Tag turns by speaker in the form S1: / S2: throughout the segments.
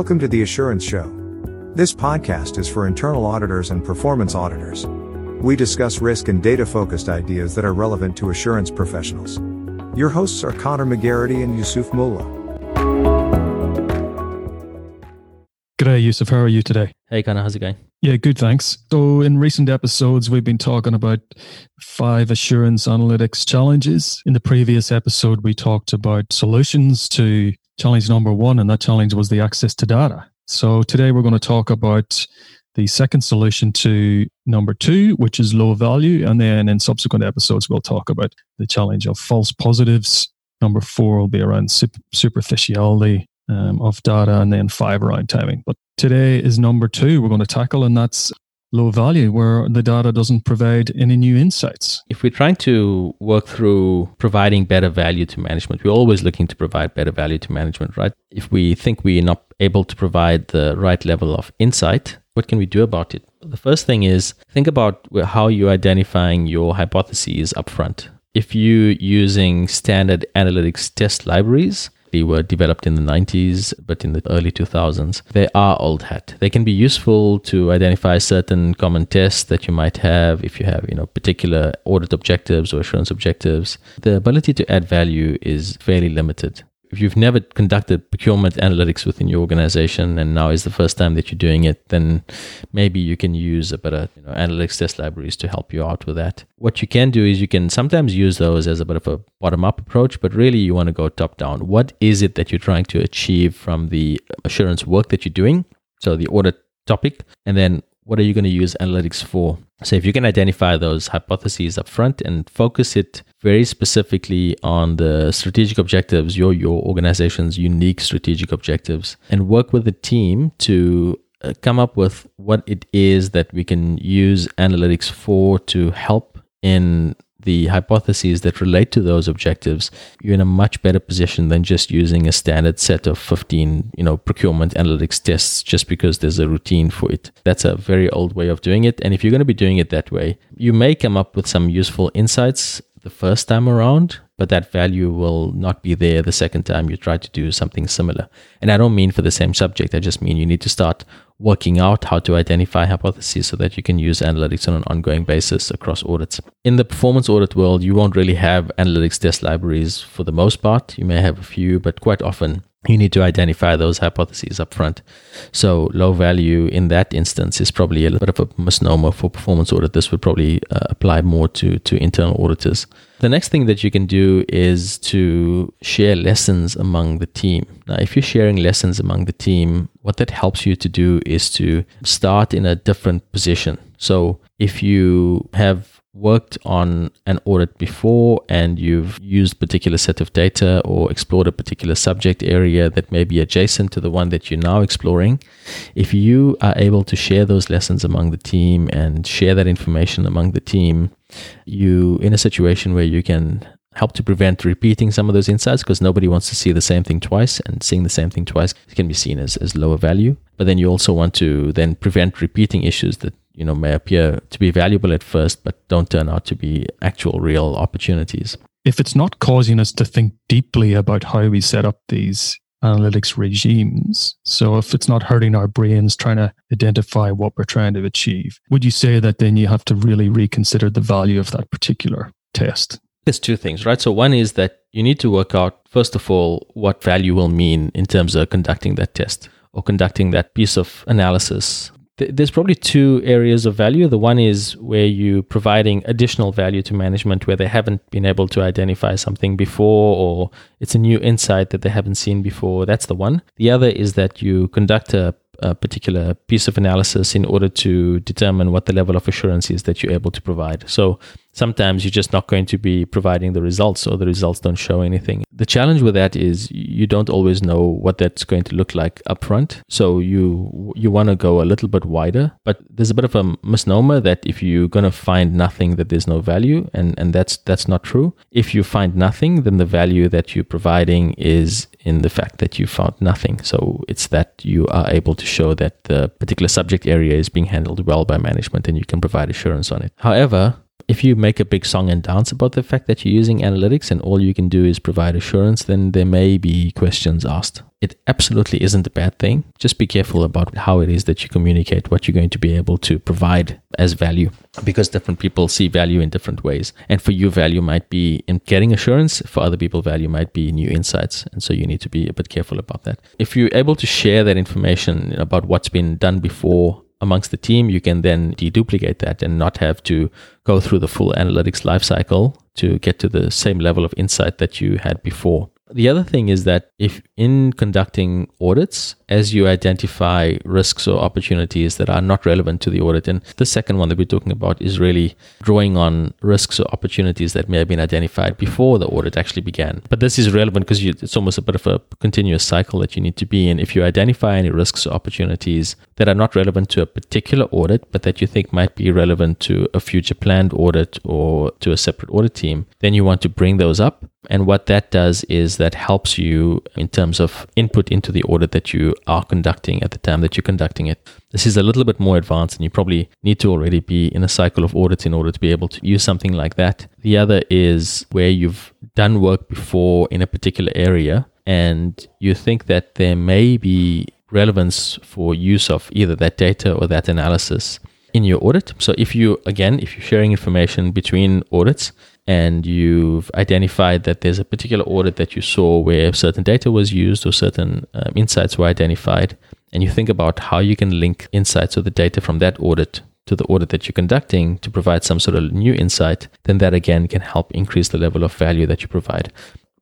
S1: Welcome to the Assurance Show. This podcast is for internal auditors and performance auditors. We discuss risk and data focused ideas that are relevant to assurance professionals. Your hosts are Conor McGarrity and Yusuf Moolla.
S2: G'day, Yusuf. How are you today?
S3: Hey, Conor. How's it going?
S2: Yeah, good, thanks. So, in recent episodes, we've been talking about five assurance analytics challenges. In the previous episode, we talked about solutions to challenge number one, and that challenge was the access to data. So, today we're going to talk about the second solution to number two, which is low value. And then in subsequent episodes, we'll talk about the challenge of false positives. Number four will be around superficiality um, of data, and then five around timing. But today is number two we're going to tackle, and that's low value, where the data doesn't provide any new insights.
S3: If we're trying to work through providing better value to management, we're always looking to provide better value to management, right? If we think we're not able to provide the right level of insight, what can we do about it? The first thing is think about how you're identifying your hypotheses upfront. If you're using standard analytics test libraries, they were developed in the 90s, but in the early 2000s. They are old hat. They can be useful to identify certain common tests that you might have if you have, you know, particular audit objectives or assurance objectives. The ability to add value is fairly limited if you've never conducted procurement analytics within your organization and now is the first time that you're doing it, then maybe you can use a better you know, analytics test libraries to help you out with that. What you can do is you can sometimes use those as a bit of a bottom up approach, but really you want to go top down. What is it that you're trying to achieve from the assurance work that you're doing? So the audit topic, and then what are you going to use analytics for? So if you can identify those hypotheses up front and focus it very specifically on the strategic objectives, your your organization's unique strategic objectives, and work with the team to uh, come up with what it is that we can use analytics for to help in the hypotheses that relate to those objectives, you're in a much better position than just using a standard set of 15, you know, procurement analytics tests just because there's a routine for it. That's a very old way of doing it. And if you're going to be doing it that way, you may come up with some useful insights the first time around, but that value will not be there the second time you try to do something similar. And I don't mean for the same subject, I just mean you need to start working out how to identify hypotheses so that you can use analytics on an ongoing basis across audits. In the performance audit world, you won't really have analytics test libraries for the most part. You may have a few, but quite often you need to identify those hypotheses up front. So low value in that instance is probably a little bit of a misnomer for performance audit. This would probably uh, apply more to, to internal auditors. The next thing that you can do is to share lessons among the team. Now, if you're sharing lessons among the team, what that helps you to do is to start in a different position. So if you have worked on an audit before and you've used particular set of data or explored a particular subject area that may be adjacent to the one that you're now exploring, if you are able to share those lessons among the team and share that information among the team, you in a situation where you can help to prevent repeating some of those insights because nobody wants to see the same thing twice and seeing the same thing twice can be seen as, as lower value. But then you also want to then prevent repeating issues that you know may appear to be valuable at first but don't turn out to be actual real opportunities.
S2: If it's not causing us to think deeply about how we set up these analytics regimes so if it's not hurting our brains trying to identify what we're trying to achieve would you say that then you have to really reconsider the value of that particular test
S3: there's two things right so one is that you need to work out first of all what value will mean in terms of conducting that test or conducting that piece of analysis there's probably two areas of value. The one is where you're providing additional value to management where they haven't been able to identify something before or it's a new insight that they haven't seen before. That's the one. The other is that you conduct a, a particular piece of analysis in order to determine what the level of assurance is that you're able to provide. So sometimes you're just not going to be providing the results or the results don't show anything. The challenge with that is you don't always know what that's going to look like upfront. So you you want to go a little bit wider, but there's a bit of a misnomer that if you're going to find nothing that there's no value and and that's that's not true. If you find nothing, then the value that you're providing is in the fact that you found nothing. So it's that you are able to show that the particular subject area is being handled well by management and you can provide assurance on it. However, if you make a big song and dance about the fact that you're using analytics and all you can do is provide assurance, then there may be questions asked. It absolutely isn't a bad thing. Just be careful about how it is that you communicate what you're going to be able to provide as value because different people see value in different ways. And for you, value might be in getting assurance. For other people, value might be new insights. And so you need to be a bit careful about that. If you're able to share that information about what's been done before amongst the team, you can then deduplicate that and not have to go through the full analytics lifecycle to get to the same level of insight that you had before. The other thing is that if in conducting audits, as you identify risks or opportunities that are not relevant to the audit, and the second one that we're talking about is really drawing on risks or opportunities that may have been identified before the audit actually began. But this is relevant because it's almost a bit of a continuous cycle that you need to be in. If you identify any risks or opportunities that are not relevant to a particular audit, but that you think might be relevant to a future planned audit or to a separate audit team, then you want to bring those up and what that does is that helps you in terms of input into the audit that you are conducting at the time that you're conducting it. This is a little bit more advanced, and you probably need to already be in a cycle of audits in order to be able to use something like that. The other is where you've done work before in a particular area and you think that there may be relevance for use of either that data or that analysis in your audit. So if you again, if you're sharing information between audits, and you've identified that there's a particular audit that you saw where certain data was used or certain um, insights were identified, and you think about how you can link insights or the data from that audit to the audit that you're conducting to provide some sort of new insight, then that again can help increase the level of value that you provide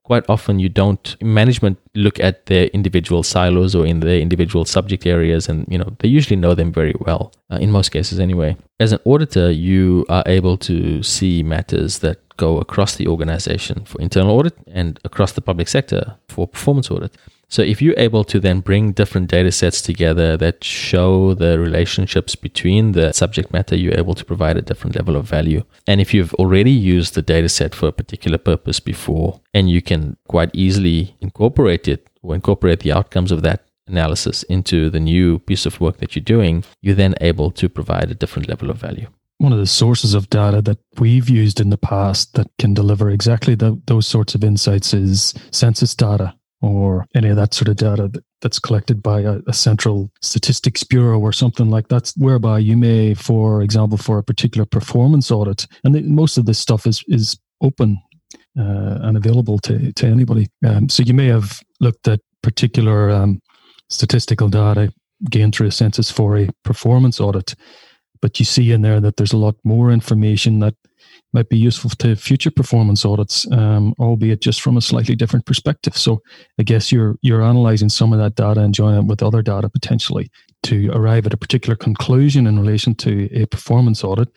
S3: quite often you don't management look at their individual silos or in their individual subject areas and you know they usually know them very well uh, in most cases anyway as an auditor you are able to see matters that go across the organization for internal audit and across the public sector for performance audit so if you're able to then bring different data sets together that show the relationships between the subject matter, you're able to provide a different level of value. And if you've already used the data set for a particular purpose before, and you can quite easily incorporate it or incorporate the outcomes of that analysis into the new piece of work that you're doing, you're then able to provide a different level of value
S2: one of the sources of data that we've used in the past that can deliver exactly the, those sorts of insights is census data or any of that sort of data that, that's collected by a, a, central statistics bureau or something like that, whereby you may, for example, for a particular performance audit, and the, most of this stuff is is open uh, and available to to anybody. Um, so you may have looked at particular um, statistical data gained through a census for a performance audit, but you see in there that there's a lot more information that might be useful to future performance audits, um, albeit just from a slightly different perspective. So I guess you're you're analyzing some of that data and joining it with other data potentially to arrive at a particular conclusion in relation to a performance audit.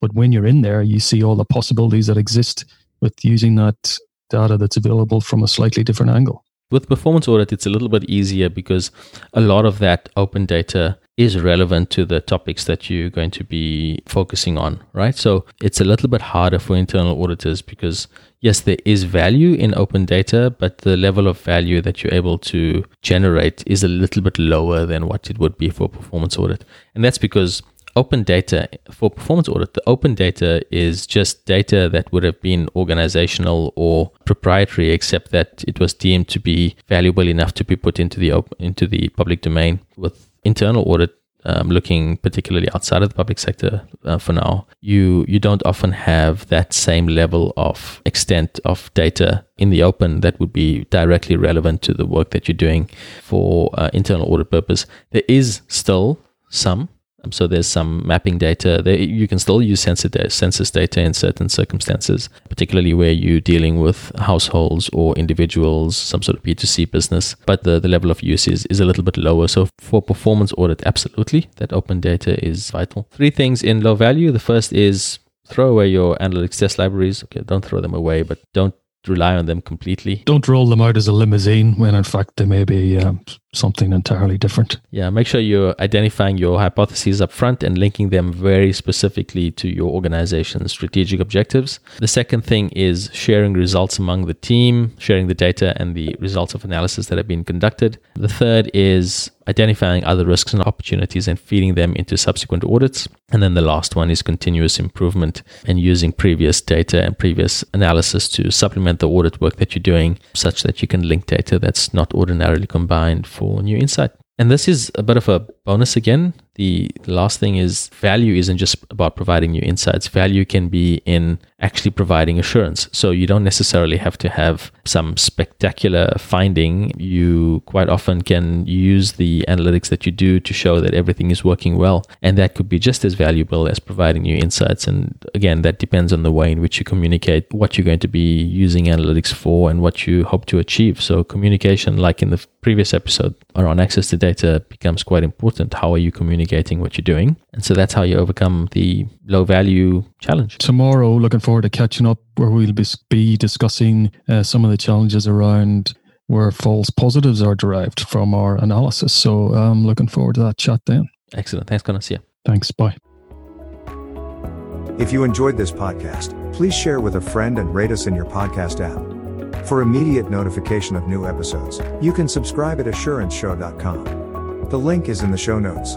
S2: But when you're in there, you see all the possibilities that exist with using that data that's available from a slightly different angle.
S3: With performance audit, it's a little bit easier because a lot of that open data is relevant to the topics that you're going to be focusing on, right? So it's a little bit harder for internal auditors because, yes, there is value in open data, but the level of value that you're able to generate is a little bit lower than what it would be for performance audit. And that's because open data for performance audit, the open data is just data that would have been organizational or proprietary, except that it was deemed to be valuable enough to be put into the open, into the public domain. With internal audit, um, looking particularly outside of the public sector uh, for now, you you don't often have that same level of extent of data in the open that would be directly relevant to the work that you're doing for uh, internal audit purpose. There is still some so there's some mapping data. You can still use census data in certain circumstances, particularly where you're dealing with households or individuals, some sort of B2C business. But the, the level of use is, is a little bit lower. So for performance audit, absolutely, that open data is vital. Three things in low value. The first is throw away your analytics test libraries. Okay, don't throw them away, but don't rely on them completely.
S2: Don't roll them out as a limousine when in fact they may be um, something entirely different.
S3: Yeah, make sure you're identifying your hypotheses up front and linking them very specifically to your organization's strategic objectives. The second thing is sharing results among the team, sharing the data and the results of analysis that have been conducted. The third is identifying other risks and opportunities and feeding them into subsequent audits. And then the last one is continuous improvement and using previous data and previous analysis to supplement the audit work that you're doing such that you can link data that's not ordinarily combined for new insight. And this is a bit of a bonus again. The last thing is value isn't just about providing new insights. Value can be in actually providing assurance. So you don't necessarily have to have some spectacular finding. You quite often can use the analytics that you do to show that everything is working well. And that could be just as valuable as providing you insights. And again, that depends on the way in which you communicate what you're going to be using analytics for and what you hope to achieve. So communication, like in the previous episode around access to data, becomes quite important. How are you communicating what you're doing? And so that's how you overcome the low value challenge.
S2: Tomorrow, looking forward to catching up where we'll be discussing uh, some of the challenges around where false positives are derived from our analysis. So I'm um, looking forward to that chat then.
S3: Excellent. Thanks, Conor. See you.
S2: Thanks. Bye.
S1: If you enjoyed this podcast, please share with a friend and rate us in your podcast app. For immediate notification of new episodes, you can subscribe at assuranceshow.com. The link is in the show notes.